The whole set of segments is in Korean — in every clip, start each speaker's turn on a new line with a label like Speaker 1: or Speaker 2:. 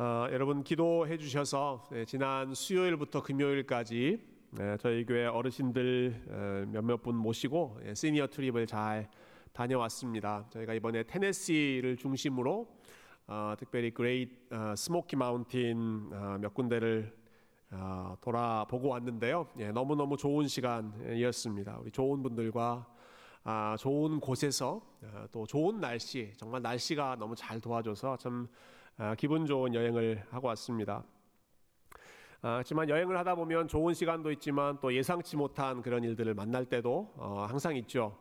Speaker 1: 어, 여러분 기도해 주셔서 네, 지난 수요일부터 금요일까지 네, 저희 교회 어르신들 어, 몇몇 분 모시고 예, senior trip을 잘 다녀왔습니다. 저희가 이번에 테네시를 중심으로 어, 특별히 그레이트 어, 스모키 마운틴 어, 몇 군데를 어, 돌아보고 왔는데요. 예, 너무 너무 좋은 시간이었습니다. 우리 좋은 분들과 아, 좋은 곳에서 어, 또 좋은 날씨 정말 날씨가 너무 잘 도와줘서 참 아, 기분 좋은 여행을 하고 왔습니다. 아, 하지만 여행을 하다 보면 좋은 시간도 있지만 또 예상치 못한 그런 일들을 만날 때도 어, 항상 있죠.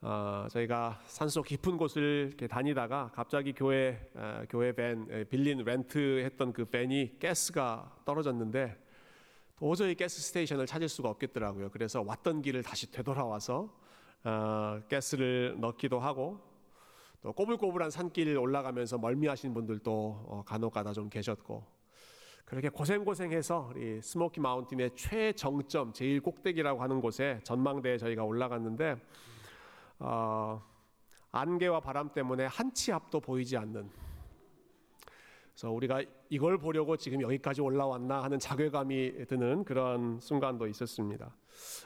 Speaker 1: 어, 저희가 산속 깊은 곳을 다니다가 갑자기 교회 어, 교회 밴 에, 빌린 렌트했던 그 밴이 가스가 떨어졌는데 도저히 가스 스테이션을 찾을 수가 없겠더라고요. 그래서 왔던 길을 다시 되돌아와서 어, 가스를 넣기도 하고 또 꼬불꼬불한 산길 올라가면서 멀미하시는 분들도 어, 간혹가다 좀 계셨고 그렇게 고생고생해서 우리 스모키 마운틴의 최정점 제일 꼭대기라고 하는 곳에 전망대에 저희가 올라갔는데 어, 안개와 바람 때문에 한치 앞도 보이지 않는 그래서 우리가 이걸 보려고 지금 여기까지 올라왔나 하는 자괴감이 드는 그런 순간도 있었습니다.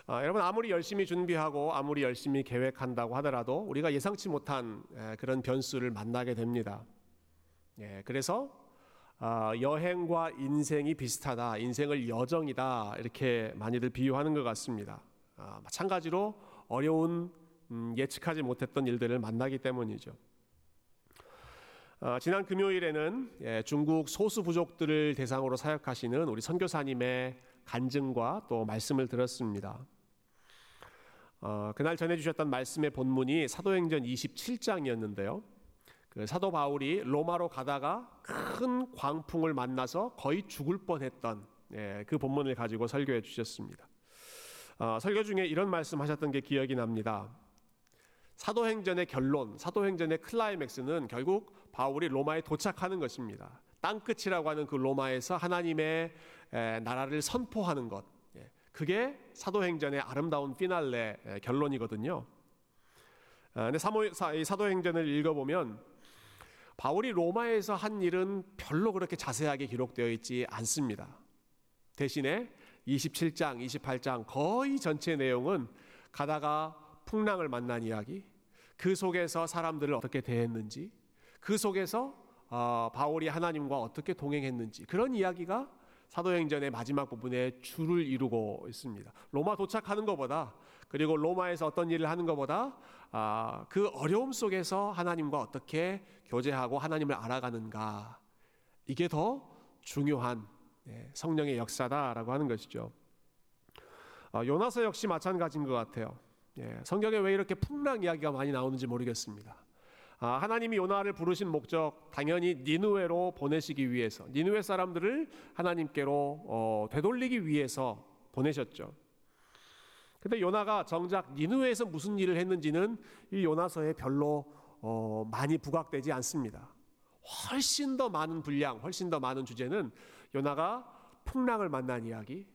Speaker 1: 아, 여러분 아무리 열심히 준비하고 아무리 열심히 계획한다고 하더라도 우리가 예상치 못한 에, 그런 변수를 만나게 됩니다. 예, 그래서 아, 여행과 인생이 비슷하다, 인생을 여정이다 이렇게 많이들 비유하는 것 같습니다. 아, 마찬가지로 어려운 음, 예측하지 못했던 일들을 만나기 때문이죠. 어, 지난 금요일에는 예, 중국 소수 부족들을 대상으로 사역하시는 우리 선교사님의 간증과 또 말씀을 들었습니다. 어, 그날 전해주셨던 말씀의 본문이 사도행전 27장이었는데요. 그 사도 바울이 로마로 가다가 큰 광풍을 만나서 거의 죽을 뻔했던 예, 그 본문을 가지고 설교해 주셨습니다. 어, 설교 중에 이런 말씀하셨던 게 기억이 납니다. 사도행전의 결론, 사도행전의 클라이맥스는 결국 바울이 로마에 도착하는 것입니다. 땅끝이라고 하는 그 로마에서 하나님의 나라를 선포하는 것. 예, 그게 사도행전의 아름다운 피날레 결론이거든요. 아, 사도행전을 읽어보면 바울이 로마에서 한 일은 별로 그렇게 자세하게 기록되어 있지 않습니다. 대신에 27장, 28장 거의 전체 내용은 가다가 풍랑을 만난 이야기, 그 속에서 사람들을 어떻게 대했는지, 그 속에서 어, 바울이 하나님과 어떻게 동행했는지 그런 이야기가 사도행전의 마지막 부분에 줄을 이루고 있습니다. 로마 도착하는 것보다 그리고 로마에서 어떤 일을 하는 것보다 아, 그 어려움 속에서 하나님과 어떻게 교제하고 하나님을 알아가는가 이게 더 중요한 예, 성령의 역사다라고 하는 것이죠. 아, 요나서 역시 마찬가지인 것 같아요. 예, 성경에 왜 이렇게 풍랑 이야기가 많이 나오는지 모르겠습니다. 아, 하나님이 요나를 부르신 목적 당연히 니누웨로 보내시기 위해서 니누웨 사람들을 하나님께로 어, 되돌리기 위해서 보내셨죠. 근데 요나가 정작 니누웨에서 무슨 일을 했는지는 이 요나서에 별로 어, 많이 부각되지 않습니다. 훨씬 더 많은 분량, 훨씬 더 많은 주제는 요나가 풍랑을 만난 이야기,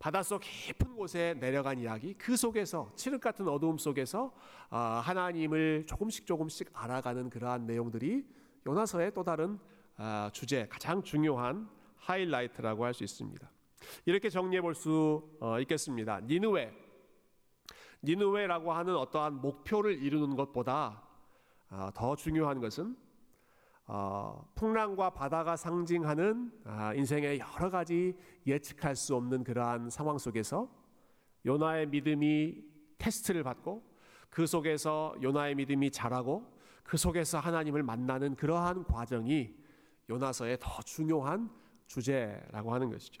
Speaker 1: 바닷속 깊은 곳에 내려간 이야기, 그 속에서 칠흑 같은 어두움 속에서 아, 하나님을 조금씩 조금씩 알아가는 그러한 내용들이 요나서의 또 다른 아, 주제, 가장 중요한 하이라이트라고 할 수 있습니다. 이렇게 정리해 볼수 어, 있겠습니다. 니누웨, 니누웨라고 하는 어떠한 목표를 이루는 것보다 아, 더 중요한 것은 어, 풍랑과 바다가 상징하는 아, 인생의 여러 가지 예측할 수 없는 그러한 상황 속에서 요나의 믿음이 테스트를 받고 그 속에서 요나의 믿음이 자라고 그 속에서 하나님을 만나는 그러한 과정이 요나서의 더 중요한 주제라고 하는 것이죠.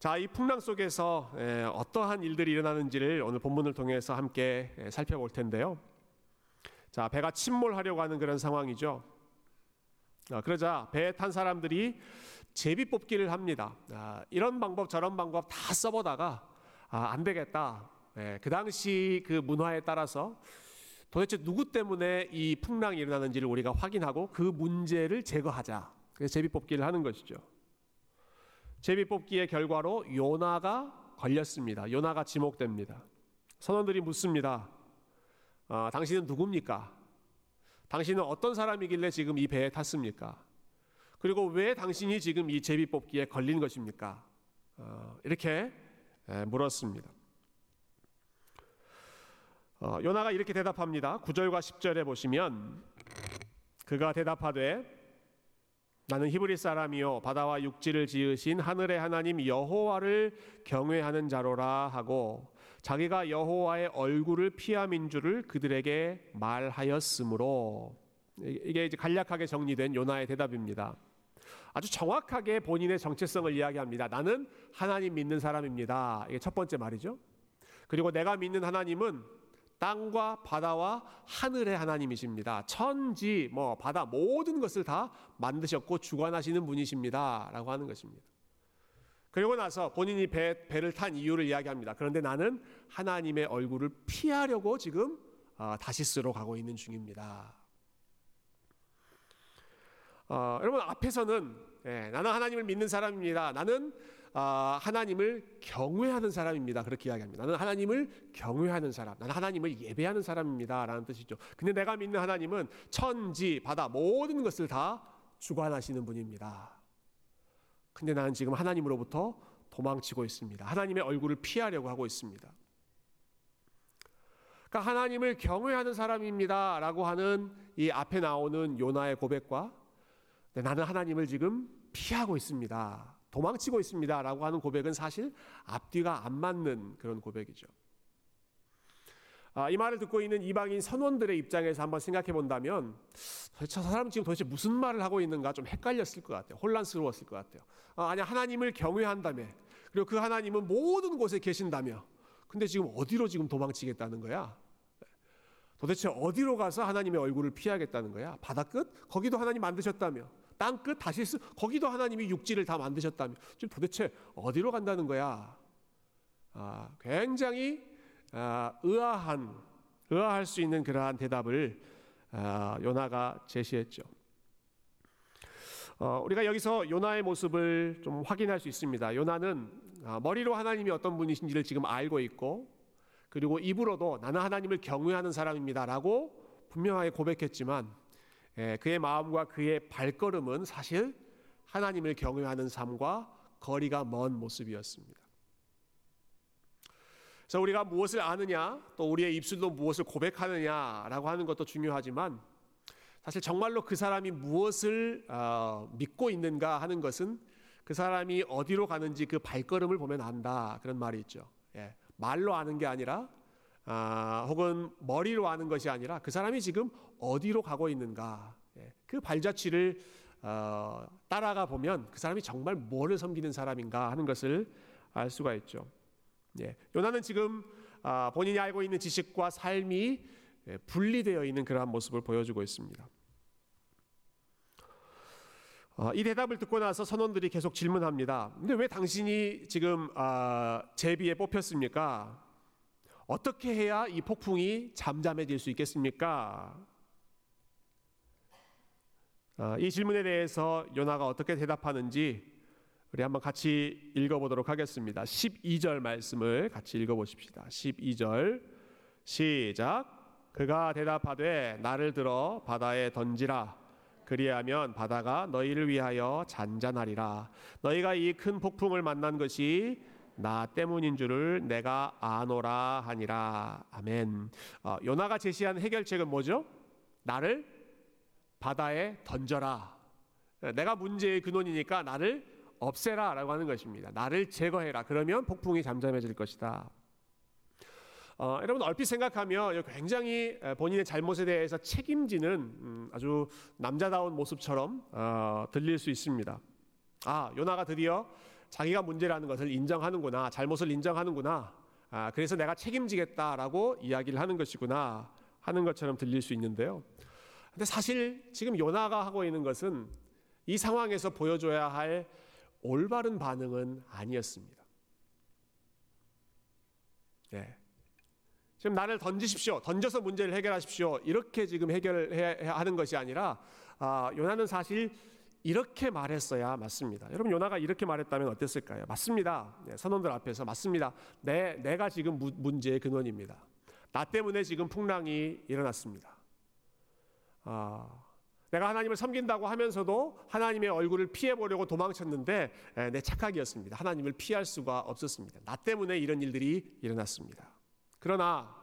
Speaker 1: 자, 이 풍랑 속에서 어떠한 일들이 일어나는지를 오늘 본문을 통해서 함께 살펴볼 텐데요. 자, 배가 침몰하려고 하는 그런 상황이죠. 아, 그러자 배에 탄 사람들이 제비 뽑기를 합니다. 아, 이런 방법 저런 방법 다 써보다가 아, 안 되겠다. 예, 그 당시 그 문화에 따라서 도대체 누구 때문에 이 풍랑이 일어나는지를 우리가 확인하고 그 문제를 제거하자. 그래서 제비 뽑기를 하는 것이죠. 제비 뽑기의 결과로 요나가 걸렸습니다. 요나가 지목됩니다. 선원들이 묻습니다. 어, 당신은 누굽니까? 당신은 어떤 사람이길래 지금 이 배에 탔습니까? 그리고 왜 당신이 지금 이 제비 뽑기에 걸린 것입니까? 어, 이렇게 물었습니다. 어, 요나가 이렇게 대답합니다. 9절과 10절에 보시면 그가 대답하되 나는 히브리 사람이요 바다와 육지를 지으신 하늘의 하나님 여호와를 경외하는 자로라 하고 자기가 여호와의 얼굴을 피함인 줄을 그들에게 말하였으므로 이게 이제 간략하게 정리된 요나의 대답입니다. 아주 정확하게 본인의 정체성을 이야기합니다. 나는 하나님 믿는 사람입니다. 이게 첫 번째 말이죠. 그리고 내가 믿는 하나님은 땅과 바다와 하늘의 하나님이십니다. 천지, 뭐 바다 모든 것을 다 만드셨고 주관하시는 분이십니다 라고 하는 것입니다. 그리고 나서 본인이 배, 배를 탄 이유를 이야기합니다. 그런데 나는 하나님의 얼굴을 피하려고 지금 어, 다시스로 가고 있는 중입니다. 어, 여러분 앞에서는 예, 나는 하나님을 믿는 사람입니다. 나는 아, 하나님을 경외하는 사람입니다. 그렇게 이야기합니다. 나는 하나님을 경외하는 사람, 나는 하나님을 예배하는 사람입니다라는 뜻이죠. 근데 내가 믿는 하나님은 천지, 바다 모든 것을 다 주관하시는 분입니다. 근데 나는 지금 하나님으로부터 도망치고 있습니다. 하나님의 얼굴을 피하려고 하고 있습니다. 그러니까 하나님을 경외하는 사람입니다라고 하는 이 앞에 나오는 요나의 고백과 나는 하나님을 지금 피하고 있습니다. 도망치고 있습니다 라고 하는 고백은 사실 앞뒤가 안 맞는 그런 고백이죠. 아, 이 말을 듣고 있는 이방인 선원들의 입장에서 한번 생각해 본다면 저 사람 지금 도대체 무슨 말을 하고 있는가 좀 헷갈렸을 것 같아요. 혼란스러웠을 것 같아요. 아, 아니 하나님을 경외한다며 그리고 그 하나님은 모든 곳에 계신다며 근데 지금 어디로 지금 도망치겠다는 거야? 도대체 어디로 가서 하나님의 얼굴을 피하겠다는 거야? 바다 끝? 거기도 하나님 만드셨다며 땅끝 다시스 거기도 하나님이 육지를 다 만드셨다며 지금 도대체 어디로 간다는 거야? 아, 굉장히 아, 의아한 의아할 수 있는 그러한 대답을 아, 요나가 제시했죠. 어, 우리가 여기서 요나의 모습을 좀 확인할 수 있습니다. 요나는 아, 머리로 하나님이 어떤 분이신지를 지금 알고 있고 그리고 입으로도 나는 하나님을 경외하는 사람입니다라고 분명하게 고백했지만 예, 그의 마음과 그의 발걸음은 사실 하나님을 경외하는 삶과 거리가 먼 모습이었습니다. 그래서 우리가 무엇을 아느냐, 또 우리의 입술로 무엇을 고백하느냐라고 하는 것도 중요하지만 사실 정말로 그 사람이 무엇을 어, 믿고 있는가 하는 것은 그 사람이 어디로 가는지 그 발걸음을 보면 안다 그런 말이 있죠. 예, 말로 아는 게 아니라 아, 혹은 머리로 아는 것이 아니라 그 사람이 지금 어디로 가고 있는가 예, 그 발자취를 어, 따라가 보면 그 사람이 정말 뭐를 섬기는 사람인가 하는 것을 알 수가 있죠. 예, 요나는 지금 아, 본인이 알고 있는 지식과 삶이 예, 분리되어 있는 그러한 모습을 보여주고 있습니다. 어, 이 대답을 듣고 나서 선원들이 계속 질문합니다. 근데 왜 당신이 지금 아, 제비에 뽑혔습니까? 어떻게 해야 이 폭풍이 잠잠해질 수 있겠습니까? 아, 이 질문에 대해서 요나가 어떻게 대답하는지 우리 한번 같이 읽어보도록 하겠습니다. 12절 말씀을 같이 읽어보십시다. 12절 시작. 그가 대답하되 나를 들어 바다에 던지라. 그리하면 바다가 너희를 위하여 잔잔하리라. 너희가 이 큰 폭풍을 만난 것이 나 때문인 줄을 내가 아노라 하니라. 아멘. 어, 요나가 제시한 해결책은 뭐죠? 나를 바다에 던져라. 내가 문제의 근원이니까 나를 없애라 라고 하는 것입니다. 나를 제거해라. 그러면 폭풍이 잠잠해질 것이다. 어, 여러분 얼핏 생각하면 굉장히 본인의 잘못에 대해서 책임지는 음, 아주 남자다운 모습처럼 어, 들릴 수 있습니다. 아 요나가 드디어 자기가 문제라는 것을 인정하는구나, 잘못을 인정하는구나. 아, 그래서 내가 책임지겠다라고 이야기를 하는 것이구나 하는 것처럼 들릴 수 있는데요. 근데 사실 지금 요나가 하고 있는 것은 이 상황에서 보여줘야 할 올바른 반응은 아니었습니다. 네. 지금 나를 던지십시오. 던져서 문제를 해결하십시오. 이렇게 지금 해결해야 하는 것이 아니라 아, 요나는 사실 이렇게 말했어야 맞습니다. 여러분 요나가 이렇게 말했다면 어땠을까요? 맞습니다. 네, 선원들 앞에서 맞습니다. 내 내가 지금 무, 문제의 근원입니다. 나 때문에 지금 풍랑이 일어났습니다. 아, 내가 하나님을 섬긴다고 하면서도 하나님의 얼굴을 피해 보려고 도망쳤는데 에, 내 착각이었습니다. 하나님을 피할 수가 없었습니다. 나 때문에 이런 일들이 일어났습니다. 그러나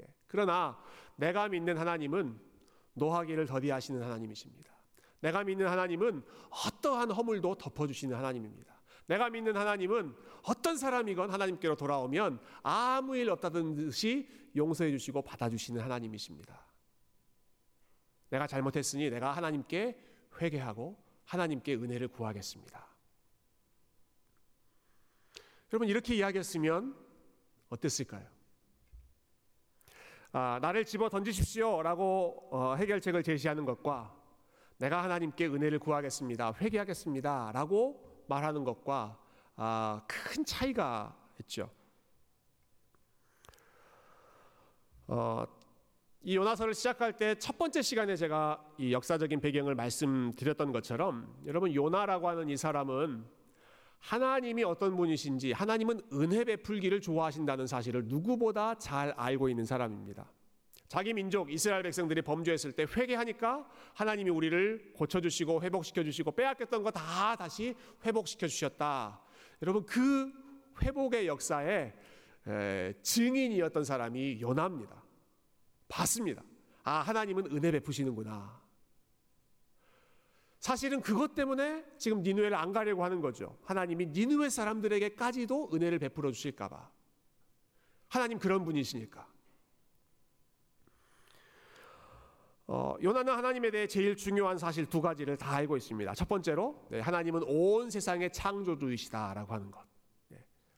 Speaker 1: 예, 그러나 내가 믿는 하나님은 노하기를 더디하시는 하나님이십니다. 내가 믿는 하나님은 어떠한 허물도 덮어주시는 하나님입니다. 내가 믿는 하나님은 어떤 사람이건 하나님께로 돌아오면 아무 일 없다던 듯이 용서해 주시고 받아주시는 하나님이십니다. 내가 잘못했으니 내가 하나님께 회개하고 하나님께 은혜를 구하겠습니다. 여러분 이렇게 이야기했으면 어땠을까요? 아, 나를 집어 던지십시오 라고 어, 해결책을 제시하는 것과 내가 하나님께 은혜를 구하겠습니다, 회개하겠습니다 라고 말하는 것과 아, 큰 차이가 있죠. 어, 이 요나서를 시작할 때 첫 번째 시간에 제가 이 역사적인 배경을 말씀드렸던 것처럼 여러분 요나라고 하는 이 사람은 하나님이 어떤 분이신지 하나님은 은혜 베풀기를 좋아하신다는 사실을 누구보다 잘 알고 있는 사람입니다. 자기 민족 이스라엘 백성들이 범죄했을 때 회개하니까 하나님이 우리를 고쳐 주시고 회복시켜 주시고 빼앗겼던 거 다 다시 회복시켜 주셨다. 여러분 그 회복의 역사에 증인이었던 사람이 요나입니다. 봤습니다. 아, 하나님은 은혜 베푸시는구나. 사실은 그것 때문에 지금 니누에를 안 가려고 하는 거죠. 하나님이 니누에 사람들에게까지도 은혜를 베풀어 주실까봐. 하나님 그런 분이시니까. 어, 요나는 하나님에 대해 제일 중요한 사실 두 가지를 다 알고 있습니다. 첫 번째로 네, 하나님은 온 세상의 창조주이시다라고 하는 것.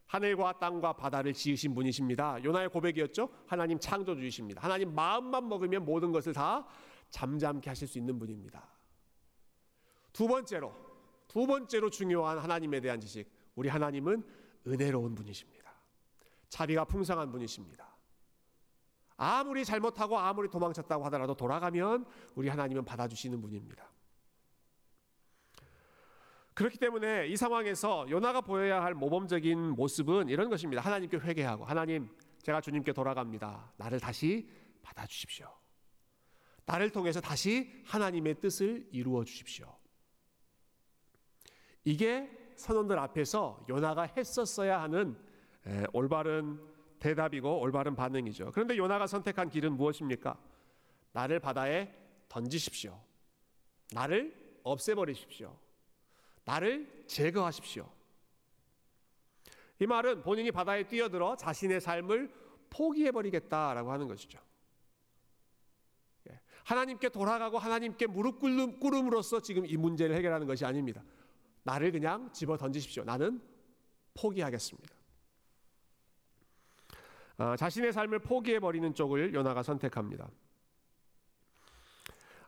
Speaker 1: 하늘과 땅과 바다를 지으신 분이십니다. 요나의 고백이었죠. 하나님 창조주이십니다. 하나님 마음만 먹으면 모든 것을 다 잠잠케 하실 수 있는 분입니다. 두 번째로 두 번째로 중요한 하나님에 대한 지식. 우리 하나님은 은혜로운 분이십니다. 자비가 풍성한 분이십니다. 아무리 잘못하고 아무리 도망쳤다고 하더라도 돌아가면 우리 하나님은 받아주시는 분입니다. 그렇기 때문에 이 상황에서 요나가 보여야 할 모범적인 모습은 이런 것입니다. 하나님께 회개하고 하나님 제가 주님께 돌아갑니다. 나를 다시 받아 주십시오. 나를 통해서 다시 하나님의 뜻을 이루어 주십시오. 이게 선원들 앞에서 요나가 했었어야 하는 올바른 대답이고 올바른 반응이죠. 그런데 요나가 선택한 길은 무엇입니까? 나를 바다에 던지십시오. 나를 없애버리십시오. 나를 제거하십시오. 이 말은 본인이 바다에 뛰어들어 자신의 삶을 포기해버리겠다라고 하는 것이죠. 예. 하나님께 돌아가고 하나님께 무릎 꿇음으로써 지금 이 문제를 해결하는 것이 아닙니다. 나를 그냥 집어 던지십시오. 나는 포기하겠습니다. 아, 자신의 삶을 포기해버리는 쪽을 요나가 선택합니다.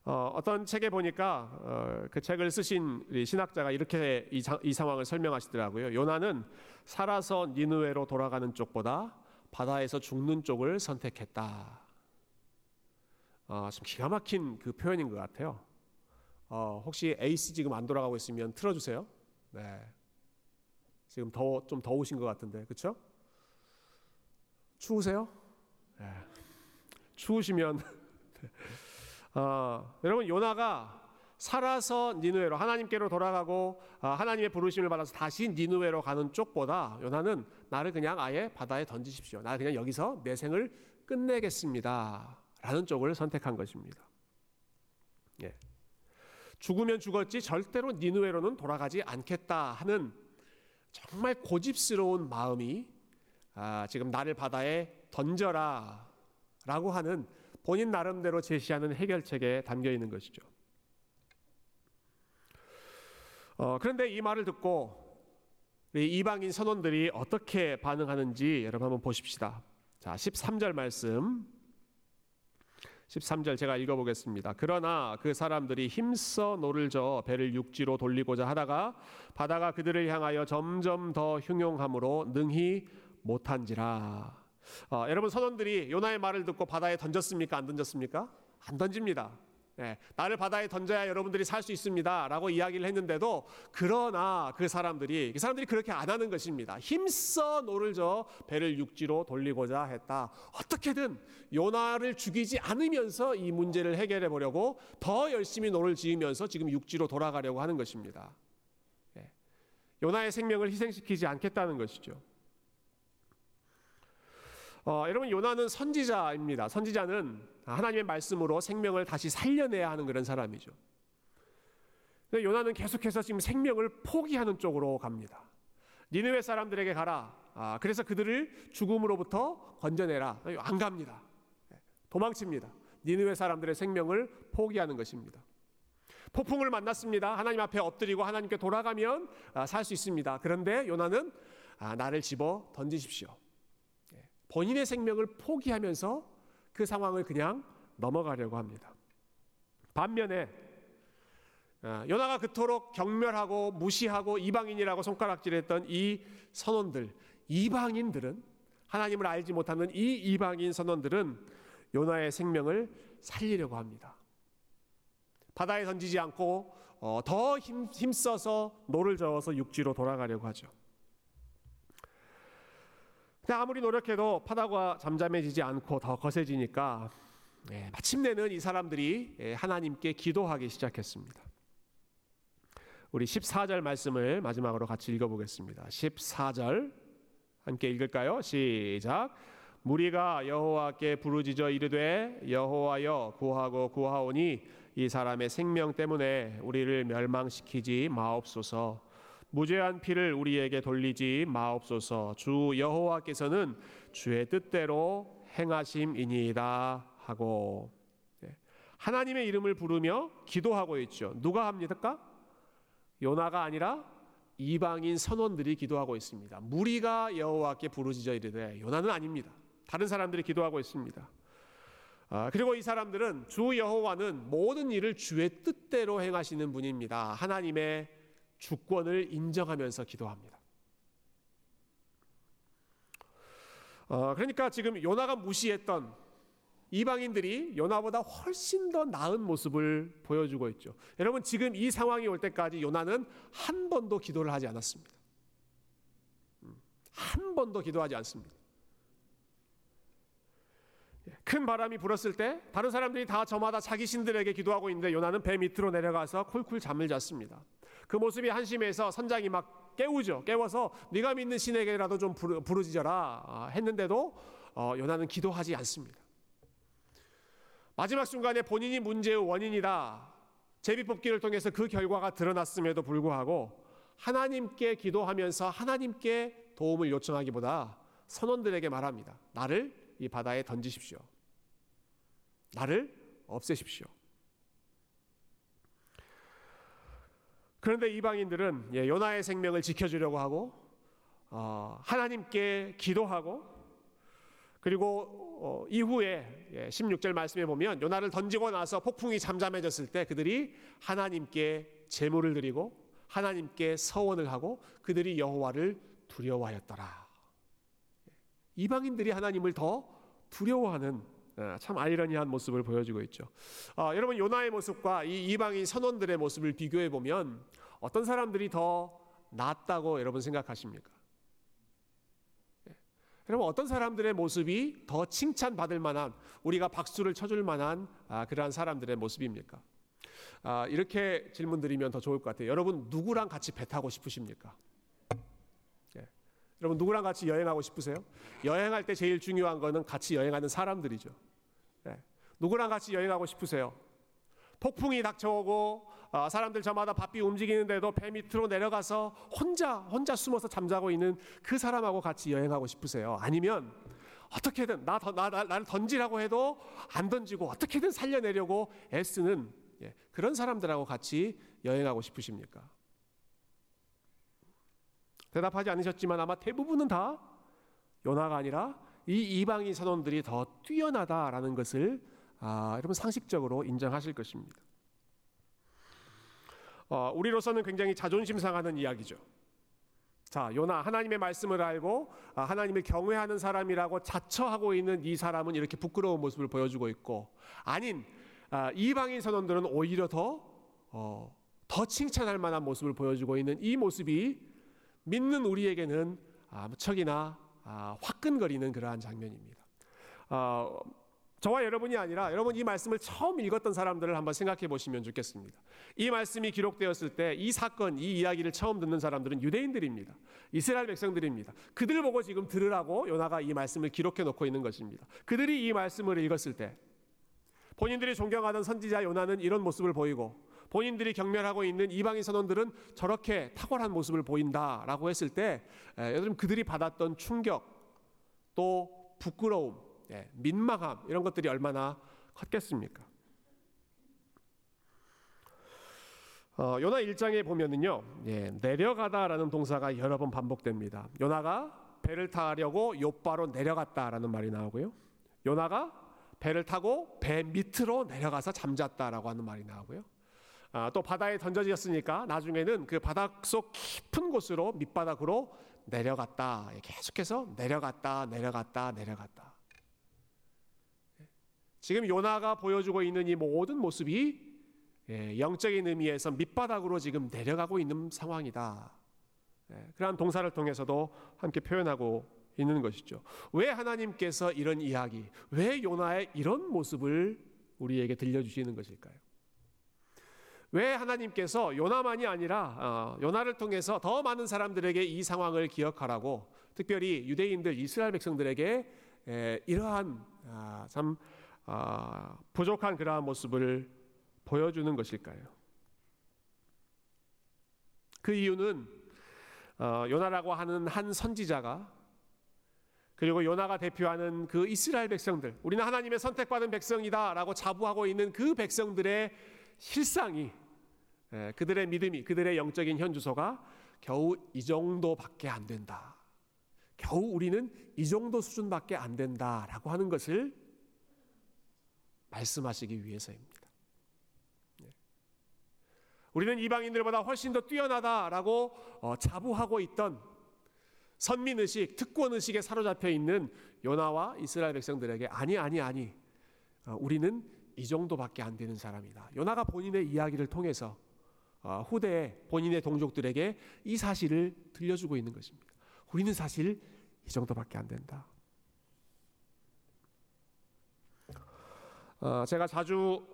Speaker 1: 어, 떤 책에 보니까 어, 그 책을 쓰신 신학자가 이렇게 이, 이, 상황을 설명하시더라고요. 요나는 살아서 니누웨로 돌아가는 쪽보다 바다에서 죽는 쪽을 선택했다. 어, 좀 기가 막힌 그 표현인 것 같아요. 어, 혹시 에이스 지금 안 돌아가고 있으면 틀어주세요. 네. 지금 더좀 더우신 것 같은데, 그렇죠? 추우세요? 네. 추우시면 어, 여러분 요나가 살아서 니누웨로 하나님께로 돌아가고 어, 하나님의 부르심을 받아서 다시 니누웨로 가는 쪽보다 요나는 나를 그냥 아예 바다에 던지십시오. 나 그냥 여기서 내 생을 끝내겠습니다. 라는 쪽을 선택한 것입니다. 예. 죽으면 죽었지 절대로 니누웨로는 돌아가지 않겠다 하는 정말 고집스러운 마음이 아, 지금 나를 바다에 던져라 라고 하는 본인 나름대로 제시하는 해결책에 담겨 있는 것이죠. 어, 그런데 이 말을 듣고 이방인 선원들이 어떻게 반응하는지 여러분 한번 보십시다. 자, 13절 말씀. 13절 제가 읽어보겠습니다. 그러나 그 사람들이 힘써 노를 저어 배를 육지로 돌리고자 하다가 바다가 그들을 향하여 점점 더 흉용하므로 능히 못한지라. 어, 여러분 선원들이 요나의 말을 듣고 바다에 던졌습니까? 안 던졌습니까? 안 던집니다. 예, 나를 바다에 던져야 여러분들이 살 수 있습니다 라고 이야기를 했는데도 그러나 그 사람들이 그 사람들이 그렇게 안 하는 것입니다. 힘써 노를 저어 배를 육지로 돌리고자 했다. 어떻게든 요나를 죽이지 않으면서 이 문제를 해결해 보려고 더 열심히 노를 저으면서 지금 육지로 돌아가려고 하는 것입니다. 예, 요나의 생명을 희생시키지 않겠다는 것이죠. 어, 여러분 요나는 선지자입니다. 선지자는 하나님의 말씀으로 생명을 다시 살려내야 하는 그런 사람이죠. 요나는 계속해서 지금 생명을 포기하는 쪽으로 갑니다. 니느웨 사람들에게 가라. 아, 그래서 그들을 죽음으로부터 건져내라. 안 갑니다. 도망칩니다. 니느웨 사람들의 생명을 포기하는 것입니다. 폭풍을 만났습니다. 하나님 앞에 엎드리고 하나님께 돌아가면 아, 살수 있습니다. 그런데 요나는 아, 나를 집어 던지십시오. 본인의 생명을 포기하면서 그 상황을 그냥 넘어가려고 합니다. 반면에 아, 요나가 그토록 경멸하고 무시하고 이방인이라고 손가락질했던 이 선원들, 이방인들은 하나님을 알지 못하는 이 이방인 선원들은 요나의 생명을 살리려고 합니다. 바다에 던지지 않고 어, 더 힘, 힘써서 노를 저어서 육지로 돌아가려고 하죠. 아무리 노력해도 바다가 잠잠해지지 않고 더 거세지니까 예, 마침내는 이 사람들이 예, 하나님께 기도하기 시작했습니다. 우리 14절 말씀을 마지막으로 같이 읽어보겠습니다. 14절 함께 읽을까요? 시작. 무리가 여호와께 부르짖어 이르되 여호와여 구하고 구하오니 이 사람의 생명 때문에 우리를 멸망시키지 마옵소서. 무죄한 피를 우리에게 돌리지 마옵소서. 주 여호와께서는 주의 뜻대로 행하심이니이다 하고 예. 하나님의 이름을 부르며 기도하고 있죠. 누가 합니까? 요나가 아니라 이방인 선원들이 기도하고 있습니다. 무리가 여호와께 부르짖어 이르되 요나는 아닙니다. 다른 사람들이 기도하고 있습니다. 아, 그리고 이 사람들은 주 여호와는 모든 일을 주의 뜻대로 행하시는 분입니다. 하나님의 주권을 인정하면서 기도합니다. 어, 그러니까 지금 요나가 무시했던 이방인들이 요나보다 훨씬 더 나은 모습을 보여주고 있죠. 여러분 지금 이 상황이 올 때까지 요나는 한 번도 기도를 하지 않았습니다. 음, 한 번도 기도하지 않습니다. 예, 큰 바람이 불었을 때 다른 사람들이 다 저마다 자기 신들에게 기도하고 있는데 요나는 배 밑으로 내려가서 쿨쿨 잠을 잤습니다. 그 모습이 한심해서 선장이 막 깨우죠. 깨워서 네가 믿는 신에게라도 좀 부르, 부르짖어라 아, 했는데도 어, 요나는 기도하지 않습니다. 마지막 순간에 본인이 문제의 원인이다. 제비뽑기를 통해서 그 결과가 드러났음에도 불구하고 하나님께 기도하면서 하나님께 도움을 요청하기보다 선원들에게 말합니다. 나를 이 바다에 던지십시오. 나를 없애십시오. 그런데 이방인들은 예, 요나의 생명을 지켜주려고 하고 어, 하나님께 기도하고 그리고 어, 이후에 예, 16절 말씀에 보면 요나를 던지고 나서 폭풍이 잠잠해졌을 때 그들이 하나님께 제물을 드리고 하나님께 서원을 하고 그들이 여호와를 두려워하였더라. 예, 이방인들이 하나님을 더 두려워하는 예, 참 아이러니한 모습을 보여주고 있죠. 어, 여러분 요나의 모습과 이 이방인 선원들의 모습을 비교해 보면 어떤 사람들이 더 낫다고 여러분 생각하십니까? 예. 여러분 어떤 사람들의 모습이 더 칭찬받을 만한 우리가 박수를 쳐줄 만한 아, 그러한 사람들의 모습입니까? 아, 이렇게 질문 드리면 더 좋을 것 같아요. 여러분 누구랑 같이 배 타고 싶으십니까? 예. 여러분 누구랑 같이 여행하고 싶으세요? 여행할 때 제일 중요한 거는 같이 여행하는 사람들이죠. 예. 누구랑 같이 여행하고 싶으세요? 폭풍이 닥쳐오고 어, 사람들 저마다 바삐 움직이는데도 배 밑으로 내려가서 혼자 혼자 숨어서 잠자고 있는 그 사람하고 같이 여행하고 싶으세요? 아니면 어떻게든 나, 나, 나 나를 던지라고 해도 안 던지고 어떻게든 살려내려고 애쓰는 예, 그런 사람들하고 같이 여행하고 싶으십니까? 대답하지 않으셨지만 아마 대부분은 다 요나가 아니라 이 이방인 선원들이 더 뛰어나다라는 것을 아, 여러분 상식적으로 인정하실 것입니다. 어, 우리로서는 굉장히 자존심 상하는 이야기죠. 자, 요나 하나님의 말씀을 알고 아, 하나님을 경외하는 사람이라고 자처하고 있는 이 사람은 이렇게 부끄러운 모습을 보여주고 있고 아닌 아, 이방인 선원들은 오히려 더, 어, 더 칭찬할 만한 모습을 보여주고 있는 이 모습이 믿는 우리에게는 아, 무척이나 아, 화끈거리는 그러한 장면입니다. 어, 저와 여러분이 아니라 여러분 이 말씀을 처음 읽었던 사람들을 한번 생각해 보시면 좋겠습니다. 이 말씀이 기록되었을 때 이 사건, 이 이야기를 처음 듣는 사람들은 유대인들입니다. 이스라엘 백성들입니다. 그들 보고 지금 들으라고 요나가 이 말씀을 기록해 놓고 있는 것입니다. 그들이 이 말씀을 읽었을 때 본인들이 존경하던 선지자 요나는 이런 모습을 보이고 본인들이 경멸하고 있는 이방인 선원들은 저렇게 탁월한 모습을 보인다라고 했을 때 여러분 그들이 받았던 충격 또 부끄러움 예, 민망함 이런 것들이 얼마나 컸겠습니까? 어, 요나 1장에 보면은요, 예, 내려가다라는 동사가 여러 번 반복됩니다. 요나가 배를 타려고 요바로 내려갔다라는 말이 나오고요. 요나가 배를 타고 배 밑으로 내려가서 잠잤다라고 하는 말이 나오고요. 아, 또 바다에 던져졌으니까 나중에는 그 바닷속 깊은 곳으로 밑바닥으로 내려갔다. 예, 계속해서 내려갔다, 내려갔다, 내려갔다. 지금 요나가 보여주고 있는 이 모든 모습이 예, 영적인 의미에서 밑바닥으로 지금 내려가고 있는 상황이다. 예, 그러한 동사를 통해서도 함께 표현하고 있는 것이죠. 왜 하나님께서 이런 이야기, 왜 요나의 이런 모습을 우리에게 들려주시는 것일까요? 왜 하나님께서 요나만이 아니라 어, 요나를 통해서 더 많은 사람들에게 이 상황을 기억하라고 특별히 유대인들 이스라엘 백성들에게 에, 이러한 아, 참 아, 부족한 그러한 모습을 보여주는 것일까요? 그 이유는 어, 요나라고 하는 한 선지자가 그리고 요나가 대표하는 그 이스라엘 백성들, 우리는 하나님의 선택받은 백성이다라고 자부하고 있는 그 백성들의 실상이 예, 그들의 믿음이 그들의 영적인 현주소가 겨우 이 정도밖에 안 된다. 겨우 우리는 이 정도 수준밖에 안 된다라고 하는 것을 말씀하시기 위해서입니다. 네. 우리는 이방인들보다 훨씬 더 뛰어나다라고 어, 자부하고 있던 선민 의식, 특권 의식에 사로잡혀 있는 요나와 이스라엘 백성들에게 아니 아니 아니 어, 우리는 이 정도밖에 안 되는 사람이다. 요나가 본인의 이야기를 통해서 어, 후대에 본인의 동족들에게 이 사실을 들려주고 있는 것입니다. 우리는 사실 이 정도밖에 안 된다. 어, 제가 자주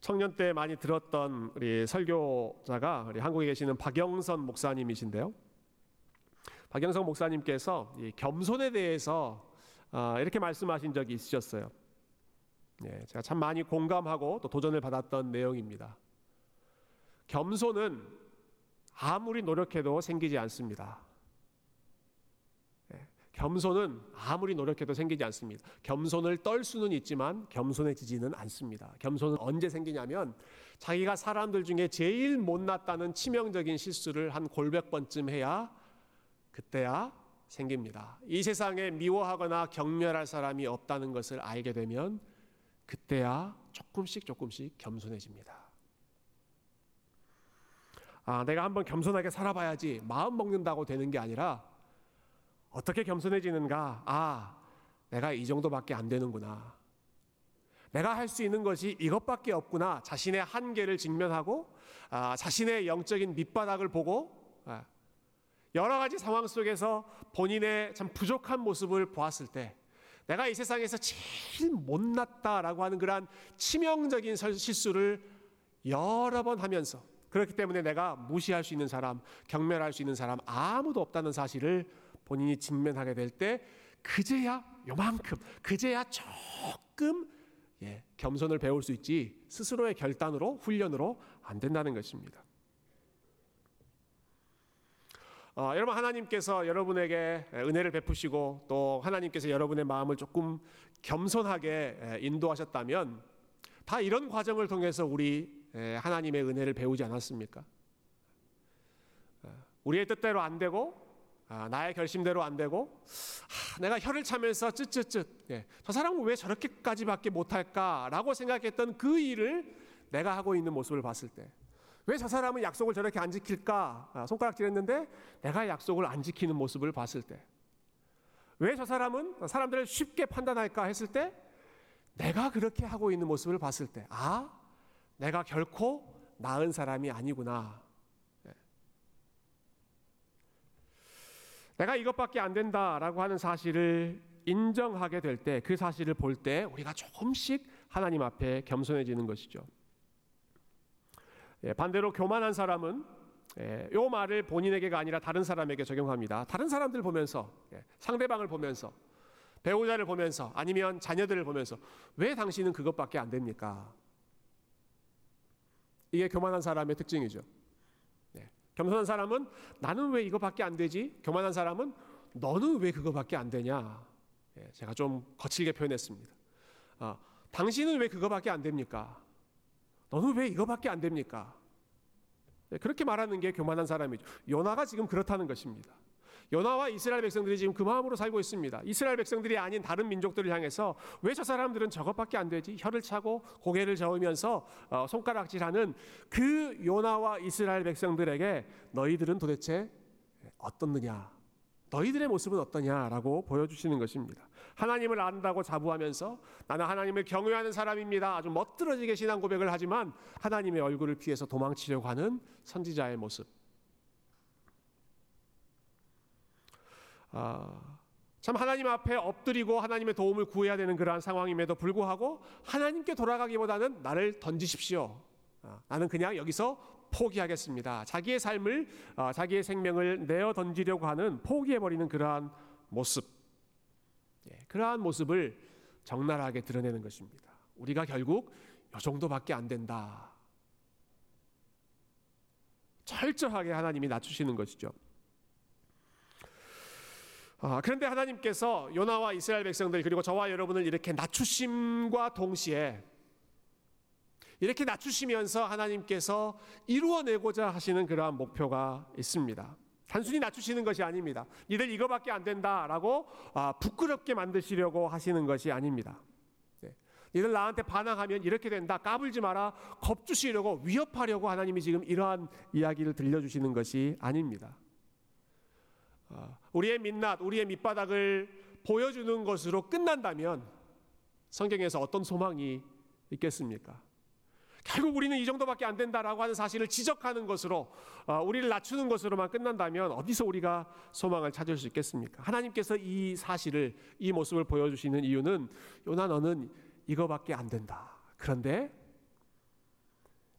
Speaker 1: 청년 때 많이 들었던 우리 설교자가 우리 한국에 계시는 박영선 목사님이신데요. 박영선 목사님께서 겸손에 대해서 어, 이렇게 말씀하신 적이 있으셨어요. 네, 제가 참 많이 공감하고 또 도전을 받았던 내용입니다. 겸손은 아무리 노력해도 생기지 않습니다. 겸손은 아무리 노력해도 생기지 않습니다. 겸손을 떨 수는 있지만 겸손해지지는 않습니다. 겸손은 언제 생기냐면 자기가 사람들 중에 제일 못났다는 치명적인 실수를 한 골백 번쯤 해야 그때야 생깁니다. 이 세상에 미워하거나 경멸할 사람이 없다는 것을 알게 되면 그때야 조금씩 조금씩 겸손해집니다. 아, 내가 한번 겸손하게 살아봐야지 마음 먹는다고 되는 게 아니라 어떻게 겸손해지는가? 아, 내가 이 정도밖에 안 되는구나. 내가 할 수 있는 것이 이것밖에 없구나. 자신의 한계를 직면하고 아, 자신의 영적인 밑바닥을 보고 아, 여러 가지 상황 속에서 본인의 참 부족한 모습을 보았을 때 내가 이 세상에서 제일 못났다라고 하는 그러한 치명적인 실수를 여러 번 하면서 그렇기 때문에 내가 무시할 수 있는 사람, 경멸할 수 있는 사람 아무도 없다는 사실을 본인이 직면하게 될 때 그제야 요만큼 그제야 조금 예, 겸손을 배울 수 있지 스스로의 결단으로 훈련으로 안 된다는 것입니다. 어, 여러분 하나님께서 여러분에게 은혜를 베푸시고 또 하나님께서 여러분의 마음을 조금 겸손하게 인도하셨다면 다 이런 과정을 통해서 우리 하나님의 은혜를 배우지 않았습니까? 우리의 뜻대로 안 되고 아, 나의 결심대로 안 되고 아, 내가 혀를 차면서 쯧쯧쯧 예, 저 사람은 왜 저렇게까지밖에 못할까라고 생각했던 그 일을 내가 하고 있는 모습을 봤을 때 왜 저 사람은 약속을 저렇게 안 지킬까 아, 손가락질했는데 내가 약속을 안 지키는 모습을 봤을 때 왜 저 사람은 사람들을 쉽게 판단할까 했을 때 내가 그렇게 하고 있는 모습을 봤을 때, 아, 내가 결코 나은 사람이 아니구나. 예. 내가 이것밖에 안 된다라고 하는 사실을 인정하게 될 때, 그 사실을 볼 때 우리가 조금씩 하나님 앞에 겸손해지는 것이죠. 예, 반대로 교만한 사람은 예, 요 말을 본인에게가 아니라 다른 사람에게 적용합니다. 다른 사람들 보면서 예, 상대방을 보면서 배우자를 보면서 아니면 자녀들을 보면서 왜 당신은 그것밖에 안 됩니까? 이게 교만한 사람의 특징이죠. 네. 겸손한 사람은 나는 왜 이거밖에 안 되지? 교만한 사람은 너는 왜 그거밖에 안 되냐? 네, 제가 좀 거칠게 표현했습니다. 아, 당신은 왜 그거밖에 안 됩니까? 너는 왜 이거밖에 안 됩니까? 네, 그렇게 말하는 게 교만한 사람이죠. 요나가 지금 그렇다는 것입니다. 요나와 이스라엘 백성들이 지금 그 마음으로 살고 있습니다. 이스라엘 백성들이 아닌 다른 민족들을 향해서 왜 저 사람들은 저것밖에 안 되지? 혀를 차고 고개를 저으면서 어, 손가락질하는 그 요나와 이스라엘 백성들에게 너희들은 도대체 어떻느냐? 너희들의 모습은 어떠냐라고 보여주시는 것입니다. 하나님을 안다고 자부하면서 나는 하나님을 경외하는 사람입니다. 아주 멋들어지게 신앙 고백을 하지만 하나님의 얼굴을 피해서 도망치려고 하는 선지자의 모습. 참 하나님 앞에 엎드리고 하나님의 도움을 구해야 되는 그러한 상황임에도 불구하고 하나님께 돌아가기보다는 나를 던지십시오. 아, 나는 그냥 여기서 포기하겠습니다. 자기의 삶을 아, 자기의 생명을 내어 던지려고 하는 포기해 버리는 그러한 모습. 예, 그러한 모습을 적나라하게 드러내는 것입니다. 우리가 결국 이 정도밖에 안 된다. 철저하게 하나님이 낮추시는 것이죠. 아, 그런데 하나님께서 요나와 이스라엘 백성들 그리고 저와 여러분을 이렇게 낮추심과 동시에 이렇게 낮추시면서 하나님께서 이루어내고자 하시는 그러한 목표가 있습니다. 단순히 낮추시는 것이 아닙니다. 니들 이거밖에 안 된다라고 아, 부끄럽게 만드시려고 하시는 것이 아닙니다. 네. 니들 나한테 반항하면 이렇게 된다. 까불지 마라. 겁주시려고 위협하려고 하나님이 지금 이러한 이야기를 들려주시는 것이 아닙니다. 아, 우리의 민낯, 우리의 밑바닥을 보여주는 것으로 끝난다면 성경에서 어떤 소망이 있겠습니까? 결국 우리는 이 정도밖에 안 된다라고 하는 사실을 지적하는 것으로 어, 우리를 낮추는 것으로만 끝난다면 어디서 우리가 소망을 찾을 수 있겠습니까? 하나님께서 이 사실을 이 모습을 보여주시는 이유는 요나 너는 이거밖에 안 된다. 그런데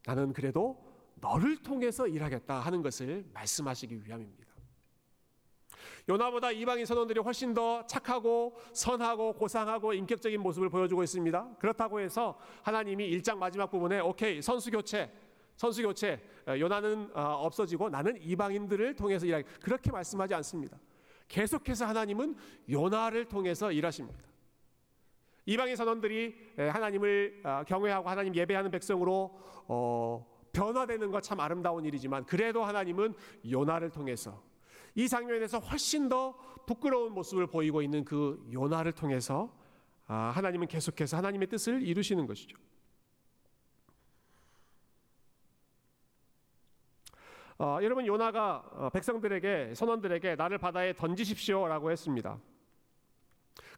Speaker 1: 나는 그래도 너를 통해서 일하겠다 하는 것을 말씀하시기 위함입니다. 요나보다 이방인 선원들이 훨씬 더 착하고 선하고 고상하고 인격적인 모습을 보여주고 있습니다. 그렇다고 해서 하나님이 일장 마지막 부분에 오케이 선수 교체 선수 교체 어, 요나는 어, 없어지고 나는 이방인들을 통해서 일하기 그렇게 말씀하지 않습니다. 계속해서 하나님은 요나를 통해서 일하십니다. 이방인 선원들이 하나님을 어, 경외하고 하나님 예배하는 백성으로 변화되는 것 참 아름다운 일이지만 그래도 하나님은 요나를 통해서 이 장면에서 훨씬 더 부끄러운 모습을 보이고 있는 그 요나를 통해서 아, 하나님은 계속해서 하나님의 뜻을 이루시는 것이죠. 어, 여러분 요나가 어, 백성들에게 선원들에게 나를 바다에 던지십시오라고 했습니다.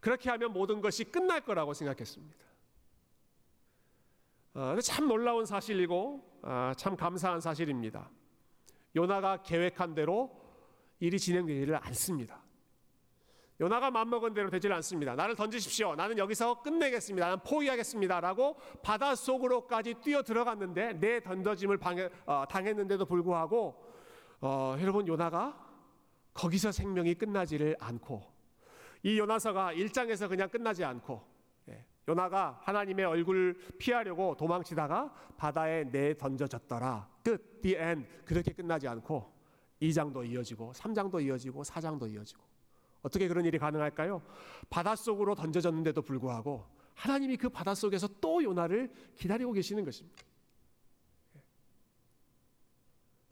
Speaker 1: 그렇게 하면 모든 것이 끝날 거라고 생각했습니다. 어, 참 놀라운 사실이고 아, 참 감사한 사실입니다. 요나가 계획한 대로 일이 진행되지를 않습니다. 요나가 맘먹은 대로 되질 않습니다. 나를 던지십시오. 나는 여기서 끝내겠습니다. 나는 포기하겠습니다 라고 바다 속으로까지 뛰어 들어갔는데 내 던져짐을 방해, 어, 당했는데도 불구하고 어, 여러분 요나가 거기서 생명이 끝나지를 않고 이 요나서가 일장에서 그냥 끝나지 않고 예, 요나가 하나님의 얼굴 피하려고 도망치다가 바다에 내 던져졌더라. 끝, the end. 그렇게 끝나지 않고 2장도 이어지고 3장도 이어지고 4장도 이어지고 어떻게 그런 일이 가능할까요? 바닷속으로 던져졌는데도 불구하고 하나님이 그 바닷속에서 또 요나를 기다리고 계시는 것입니다.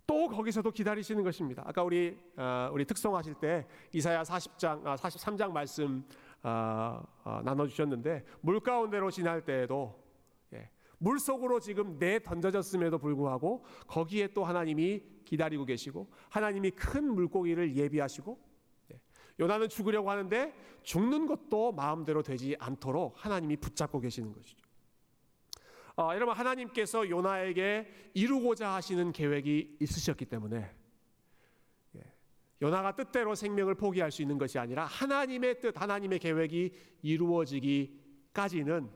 Speaker 1: 또 거기서도 기다리시는 것입니다. 아까 우리 어, 우리 특송하실 때 이사야 40장 아, 43장 말씀 어, 어, 나눠 주셨는데 물 가운데로 지날 때에도 예, 물 속으로 지금 내 던져졌음에도 불구하고 거기에 또 하나님이 기다리고 계시고 하나님이 큰 물고기를 예비하시고 네. 요나는 죽으려고 하는데 죽는 것도 마음대로 되지 않도록 하나님이 붙잡고 계시는 것이죠. 어, 여러분 하나님께서 요나에게 이루고자 하시는 계획이 있으셨기 때문에 예, 요나가 뜻대로 생명을 포기할 수 있는 것이 아니라 하나님의 뜻, 하나님의 계획이 이루어지기까지는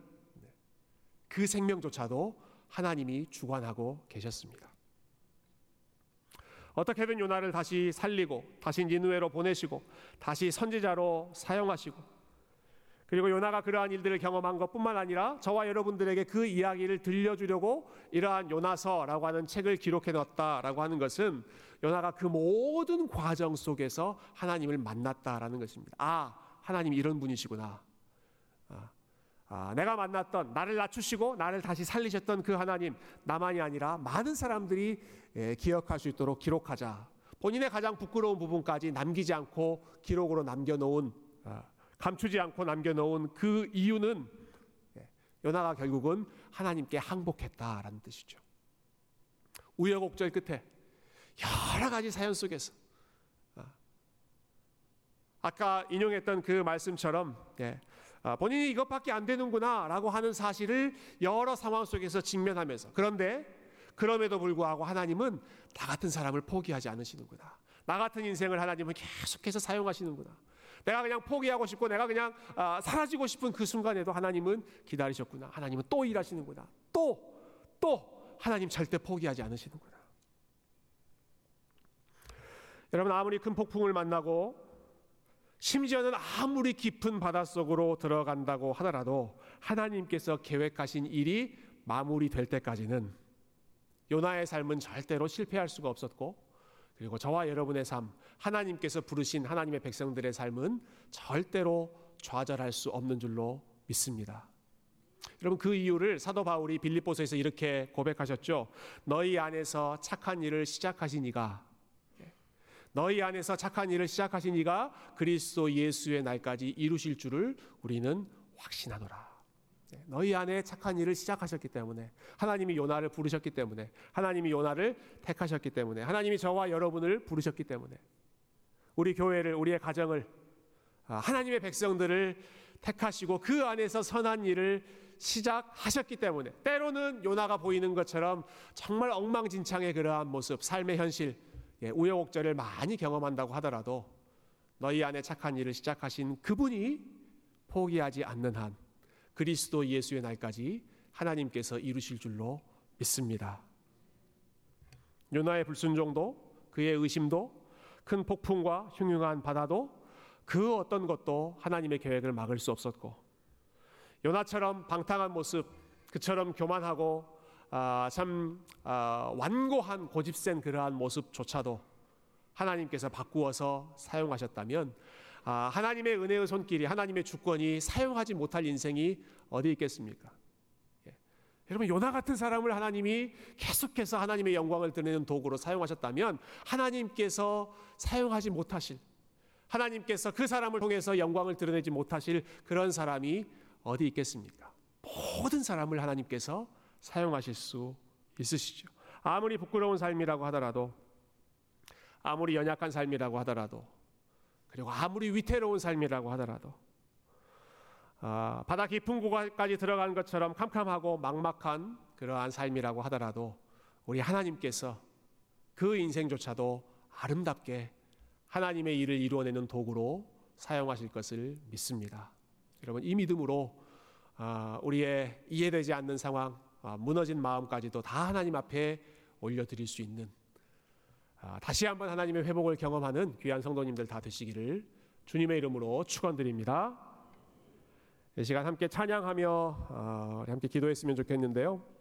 Speaker 1: 그 생명조차도 하나님이 주관하고 계셨습니다. 어떻게든 요나를 다시 살리고 다시 니누에로 보내시고 다시 선지자로 사용하시고 그리고 요나가 그러한 일들을 경험한 것뿐만 아니라 저와 여러분들에게 그 이야기를 들려주려고 이러한 요나서라고 하는 책을 기록해 놨다라고 하는 것은 요나가 그 모든 과정 속에서 하나님을 만났다라는 것입니다. 아, 하나님 이런 분이시구나. 아, 아, 내가 만났던 나를 낮추시고 나를 다시 살리셨던 그 하나님 나만이 아니라 많은 사람들이 예, 기억할 수 있도록 기록하자. 본인의 가장 부끄러운 부분까지 남기지 않고 기록으로 남겨놓은 아, 감추지 않고 남겨놓은 그 이유는 예, 요나가 결국은 하나님께 항복했다라는 뜻이죠. 우여곡절 끝에 여러 가지 사연 속에서 아, 아까 인용했던 그 말씀처럼 예, 아, 본인이 이것밖에 안 되는구나 라고 하는 사실을 여러 상황 속에서 직면하면서 그런데 그럼에도 불구하고 하나님은 나 같은 사람을 포기하지 않으시는구나. 나 같은 인생을 하나님은 계속해서 사용하시는구나. 내가 그냥 포기하고 싶고 내가 그냥 아, 사라지고 싶은 그 순간에도 하나님은 기다리셨구나. 하나님은 또 일하시는구나. 또 또 하나님 절대 포기하지 않으시는구나. 여러분 아무리 큰 폭풍을 만나고 심지어는 아무리 깊은 바닷속으로 들어간다고 하더라도 하나님께서 계획하신 일이 마무리될 때까지는 요나의 삶은 절대로 실패할 수가 없었고 그리고 저와 여러분의 삶, 하나님께서 부르신 하나님의 백성들의 삶은 절대로 좌절할 수 없는 줄로 믿습니다. 여러분 그 이유를 사도 바울이 빌립보서에서 이렇게 고백하셨죠. 너희 안에서 착한 일을 시작하신 이가 너희 안에서 착한 일을 시작하신 이가 그리스도 예수의 날까지 이루실 줄을 우리는 확신하노라. 네, 너희 안에 착한 일을 시작하셨기 때문에 하나님이 요나를 부르셨기 때문에 하나님이 요나를 택하셨기 때문에 하나님이 저와 여러분을 부르셨기 때문에 우리 교회를 우리의 가정을 아, 하나님의 백성들을 택하시고 그 안에서 선한 일을 시작하셨기 때문에 때로는 요나가 보이는 것처럼 정말 엉망진창의 그러한 모습 삶의 현실 예, 우여곡절을 많이 경험한다고 하더라도 너희 안에 착한 일을 시작하신 그분이 포기하지 않는 한 그리스도 예수의 날까지 하나님께서 이루실 줄로 믿습니다. 요나의 불순종도 그의 의심도 큰 폭풍과 흉흉한 바다도 그 어떤 것도 하나님의 계획을 막을 수 없었고 요나처럼 방탕한 모습 그처럼 교만하고 아, 참 아, 완고한 고집센 그러한 모습조차도 하나님께서 바꾸어서 사용하셨다면 아, 하나님의 은혜의 손길이 하나님의 주권이 사용하지 못할 인생이 어디 있겠습니까? 예. 여러분 요나 같은 사람을 하나님이 계속해서 하나님의 영광을 드러내는 도구로 사용하셨다면 하나님께서 사용하지 못하실 하나님께서 그 사람을 통해서 영광을 드러내지 못하실 그런 사람이 어디 있겠습니까? 모든 사람을 하나님께서 사용하실 수 있으시죠. 아무리 부끄러운 삶이라고 하더라도 아무리 연약한 삶이라고 하더라도 그리고 아무리 위태로운 삶이라고 하더라도 아, 바다 깊은 곳까지 들어간 것처럼 캄캄하고 막막한 그러한 삶이라고 하더라도 우리 하나님께서 그 인생조차도 아름답게 하나님의 일을 이루어내는 도구로 사용하실 것을 믿습니다. 여러분 이 믿음으로 아, 우리의 이해되지 않는 상황, 아, 무너진 마음까지도 다 하나님 앞에 올려드릴 수 있는 아, 다시 한번 하나님의 회복을 경험하는 귀한 성도님들 다 되시기를 주님의 이름으로 축원드립니다. 이 시간 함께 찬양하며 어, 함께 기도했으면 좋겠는데요.